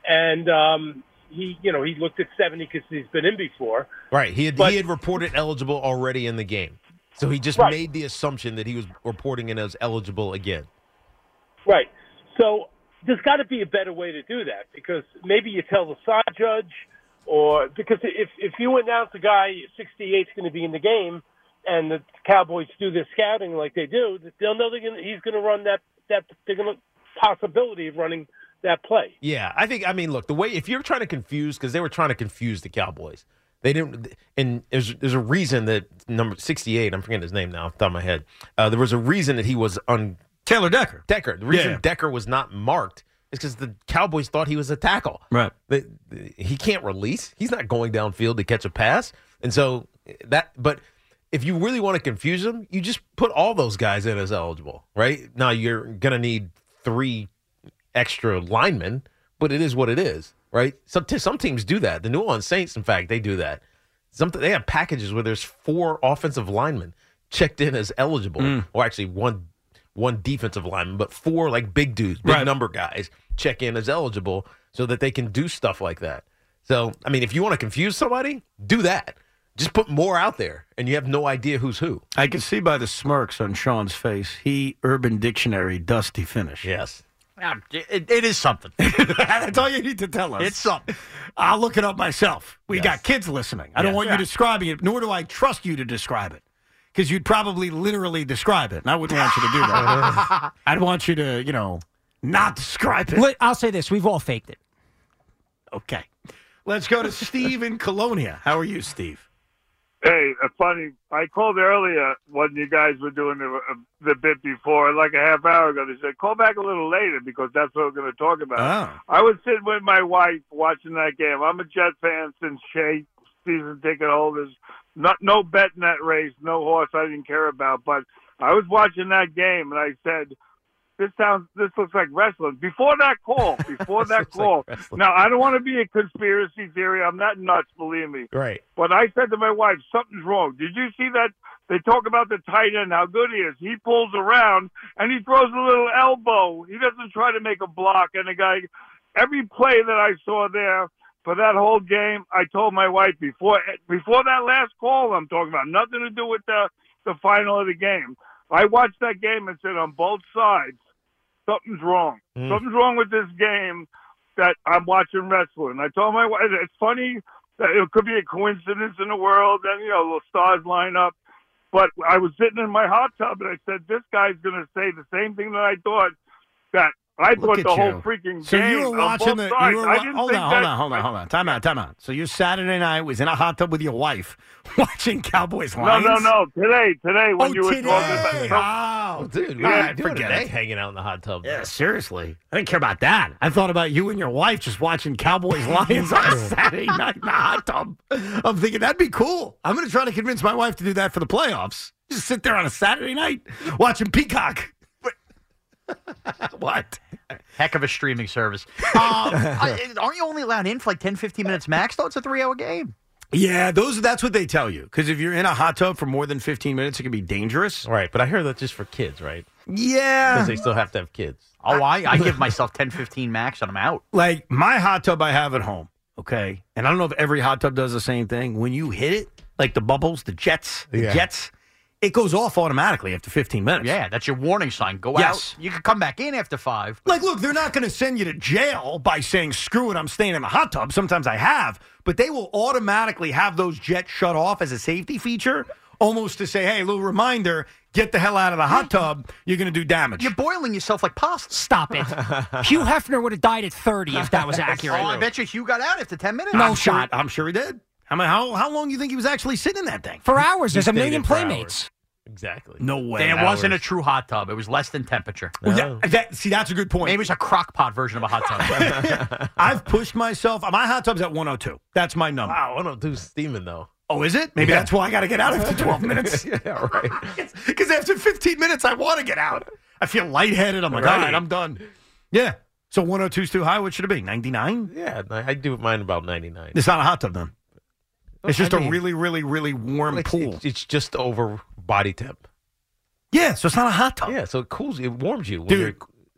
and um, he you know he looked at 70 because he's been in before. Right. He had But- he had reported eligible already in the game. So he just Right. made the assumption that he was reporting it as eligible again. Right. So there's got to be a better way to do that because maybe you tell the side judge, or because if if you announce a guy 68 is going to be in the game, and the Cowboys do their scouting like they do, they'll know they're gonna, he's going to run that that they're going to possibility of running that play. Yeah, I think. I mean, look, the way if you're trying to confuse, because they were trying to confuse the Cowboys, they didn't. And there's there's a reason that number 68. I'm forgetting his name now, off the top of my head. Uh, there was a reason that he was on Taylor Decker. Decker. The reason Yeah. Decker was not marked is because the Cowboys thought he was a tackle. Right. The- the- he can't release. He's not going downfield to catch a pass, and so that. But if you really want to confuse them, you just put all those guys in as eligible, right? Now you're gonna need three extra linemen, but it is what it is, right? Some t- some teams do that. The New Orleans Saints, in fact, they do that. Some they have packages where there's four offensive linemen checked in as eligible, Mm. or actually one one defensive lineman, but four like big dudes, big Right. number guys check in as eligible so that they can do stuff like that. So, I mean, if you want to confuse somebody, do that. Just put more out there, and you have no idea who's who. I can see by the smirks on Sean's face. He Urban Dictionary dusty finish. Yes. Yeah, it, it is something. That's all you need to tell us. It's something. I'll look it up myself. We Yes. got kids listening. I don't want Yeah. you describing it, nor do I trust you to describe it. Because you'd probably literally describe it, and I wouldn't want you to do that. I'd want you to, you know, not describe it. Wait, I'll say this: we've all faked it. Okay. Let's go to Steve in Colonia. How are you, Steve? Hey, uh, funny. I called earlier when you guys were doing the, uh, the bit before, like a half hour ago. They said call back a little later because that's what we're going to talk about. Oh. I was sitting with my wife watching that game. I'm a Jet fan since Shea season ticket holders. Not no bet in that race, no horse I didn't care about. But I was watching that game and I said, "This sounds, this looks like wrestling." Before that call, before that call. now I don't want to be a conspiracy theory. I'm not nuts, believe me. Right. But I said to my wife, something's wrong. Did you see that? They talk about the tight end, how good he is. He pulls around and he throws a little elbow. He doesn't try to make a block. And the guy, every play that I saw there for that whole game, I told my wife before before that last call I'm talking about, nothing to do with the the final of the game. I watched that game and said on both sides, something's wrong. Mm. Something's wrong with this game that I'm watching wrestling. I told my wife, it's funny that it could be a coincidence in the world, and you know, the stars line up. But I was sitting in my hot tub, and I said, "This guy's going to say the same thing that I thought that I Look thought at the whole you. freaking So game you were watching the. You were, I wa- didn't hold on, hold on, hold on, hold on. Time out, time out. So your Saturday night was in a hot tub with your wife, watching Cowboys No, Lions. no, no. No. Today, today, when Oh, you were talking about. Oh, dude, all we right, were forget today it. hanging out in the hot tub. Yeah, seriously. I didn't care about that. I thought about you and your wife just watching Cowboys Lions on a Saturday night in the hot tub. I'm thinking that'd be cool. I'm going to try to convince my wife to do that for the playoffs. Just sit there on a Saturday night watching Peacock. what? Heck of a streaming service. Um, I- aren't you only allowed in for like 10, 15 minutes max, though? It's a three hour game. Yeah, those that's what they tell you. Because if you're in a hot tub for more than 15 minutes, it can be dangerous. Right, but I hear that's just for kids, right? Yeah. Because they still have to have kids. Oh, I, I give myself 10, 15 max and I'm out. Like my hot tub I have at home, okay? And I don't know if every hot tub does the same thing. When you hit it, like the bubbles, the jets, the Yeah. jets, it goes off automatically after 15 minutes. Yeah, that's your warning sign. Go Yes. out. You can come back in after five. Like, look, they're not going to send you to jail by saying, screw it, I'm staying in the hot tub. Sometimes I have, but they will automatically have those jets shut off as a safety feature, almost to say, hey, little reminder, get the hell out of the hot tub. You're going to do damage. You're boiling yourself like pasta. Stop it. Hugh Hefner would have died at 30 if that was accurate. Oh, I bet you Hugh got out after 10 minutes. No I'm sure- shot. I'm sure he did. I mean, how, how long do you think he was actually sitting in that thing? For hours. There's a million in for playmates. Exactly. No way. And it wasn't a true hot tub. It was less than temperature. Well, that- oh. that- see, that's a good point. Maybe it's a crock pot version of a hot tub. I've pushed myself. Uh, my hot tub's at 102. That's my number. Wow, 102 steaming though. Oh, is it? Maybe Yeah. that's why I got to get out after 12 minutes. yeah, right. Because after 15 minutes, I want to get out. I feel lightheaded. I'm like, Right. all right, I'm done. Yeah. So 102 is too high. What should it be? 99? Yeah, I I do mine about 99. It's not a hot tub then. It's just I a mean- really, really, really warm It's, pool. it's, it's just over body temp. Yeah, so it's not a hot tub. Yeah, so it cools, it warms you. Dude.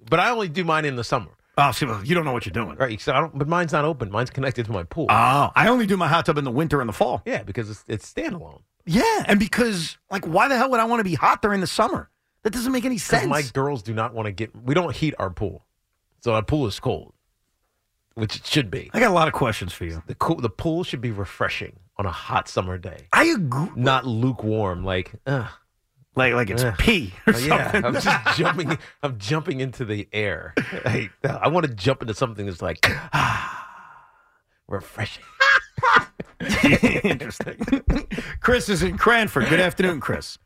But I only do mine in the summer. Oh, see, well, you don't know what you're doing. Right. So I don't, but mine's not open. Mine's connected to my pool. Oh, I only do my hot tub in the winter and the fall. yeah, because it's, it's standalone. Yeah, and because like, why the hell would I want to be hot during the summer? That doesn't make any sense. my girls do not want to get. We don't heat our pool, so our pool is cold, which it should be. I got a lot of questions for you. The cool, the pool should be refreshing on a hot summer day, I agree. not lukewarm. Like, ugh. Like, like it's Ugh. pee or Oh, yeah, something. I'm just jumping. I'm jumping into the air. I, I want to jump into something that's like refreshing. Interesting. Chris is in Cranford. Good afternoon, Chris.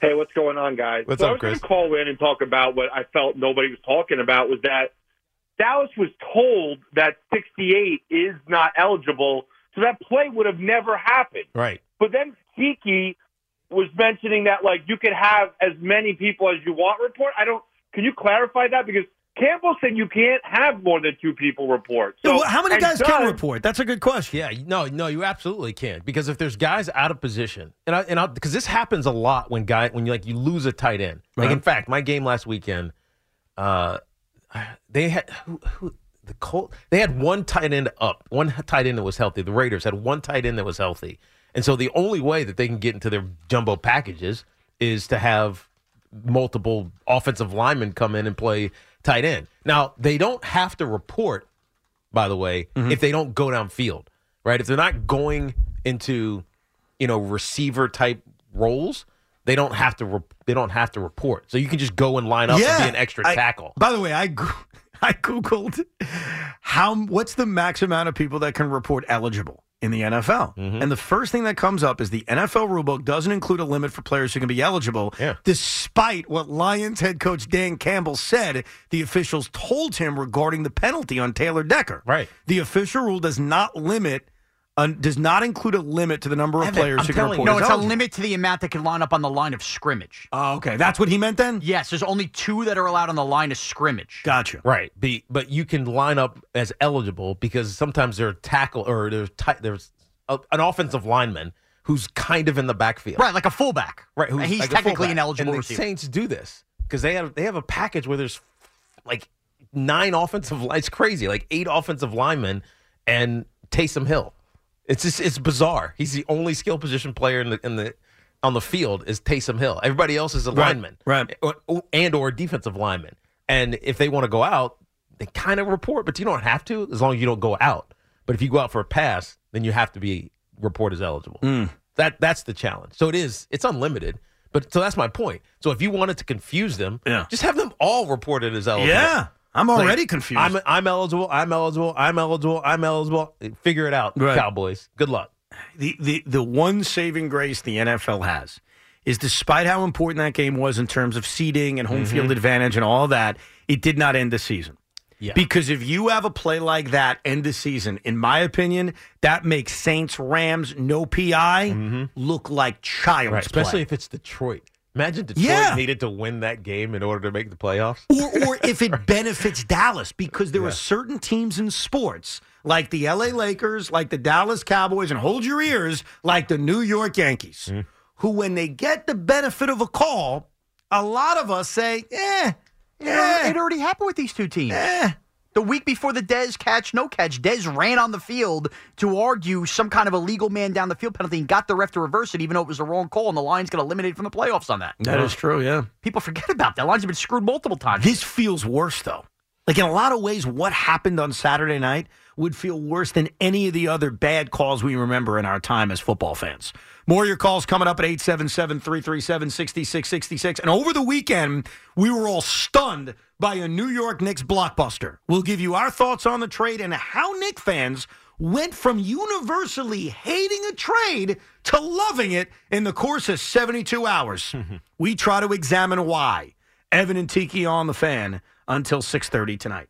Hey, what's going on, guys? What's so up, I was Chris? going to call in and talk about what I felt nobody was talking about was that Dallas was told that 68 is not eligible, so that play would have never happened. Right. But then Tiki was mentioning that like you could have as many people as you want report. I don't. Can you clarify that because Campbell said you can't have more than two people report. So well, how many and guys can report? That's a good question. Yeah, no, no, you absolutely can because if there's guys out of position, and I and because this happens a lot when guy when you like you lose a tight end. Like Right. in fact, my game last weekend, uh, they had who, who the Colt they had one tight end up, one tight end that was healthy. The Raiders had one tight end that was healthy, and so the only way that they can get into their jumbo packages is to have multiple offensive linemen come in and play tight end. Now they don't have to report by the way, Mm-hmm. if they don't go downfield, right? If they're not going into, you know, receiver type roles, they don't have to. Re- they don't have to report. So you can just go and line up and be an extra I- tackle. By the way, I I googled how what's the max amount of people that can report eligible in the NFL, Mm-hmm. and the first thing that comes up is the NFL rulebook doesn't include a limit for players who can be eligible. Yeah. Despite what Lions head coach Dan Campbell said, the officials told him regarding the penalty on Taylor Decker. Right. The official rule does not limit. Uh, does not include a limit to the number of Evan, players I'm who can telling report. you. as as No, eligible. it's Oh, a a limit to the amount that can line up on the line of scrimmage. Oh, okay. That's what he meant then? Yes, there's only two that are allowed on the line of scrimmage. Gotcha. Right. Be, but you can line up as eligible because sometimes there's tackle or there's ti- there's a, an offensive lineman who's kind of in the backfield. Right, like a fullback. Right. Who's He's like a technically fullback. an eligible and receiver. The Saints do this because they have they have a package where there's like nine offensive line. It's crazy, like eight offensive linemen and Taysom Hill. It's just it's bizarre. He's the only skill position player in the in the on the field is Taysom Hill. Everybody else is a Right, lineman, right. Or- and or defensive lineman. And if they want to go out, they kind of report, but you don't have to as long as you don't go out. But if you go out for a pass, then you have to be report as eligible. Hmm. That that's the challenge. So it is it's unlimited. But so that's my point. So if you wanted to confuse them, Yeah. just have them all reported as eligible. Yeah. I'm It's like, already confused. I'm I'm eligible. I'm eligible. I'm eligible. I'm eligible. Figure it out, Right. Cowboys. Good luck. the, the the one saving grace the NFL has is despite how important that game was in terms of seeding and home Mm-hmm. field advantage and all that, it did not end the season. Yeah. Because if you have a play like that end the season, in my opinion, that makes Saints Rams no PI look like child's Mm-hmm. Right. Especially play. if it's Detroit. Imagine Detroit Yeah. needed to win that game in order to make the playoffs. or, or if it benefits Dallas, because there are certain teams in sports, like the LA Lakers, like the Dallas Cowboys, and hold your ears, like the New York Yankees, Mm-hmm. who, when they get the benefit of a call, a lot of us say, eh, It, it already happened with these two teams. The week before the Dez catch, no catch, Dez ran on the field to argue some kind of illegal man down the field penalty and got the ref to reverse it, even though it was the wrong call, and the Lions got eliminated from the playoffs on that. That is true, yeah. People forget about that. Lions have been screwed multiple times. This feels worse, though. Like in a lot of ways, what happened on Saturday night would feel worse than any of the other bad calls we remember in our time as football fans. More of your calls coming up at 877 337 6666. And over the weekend, we were all stunned by a New York Knicks blockbuster. We'll give you our thoughts on the trade and how Knick fans went from universally hating a trade to loving it in the course of 72 hours. we try to examine why. Evan and Tiki on the fan until 6:30 tonight.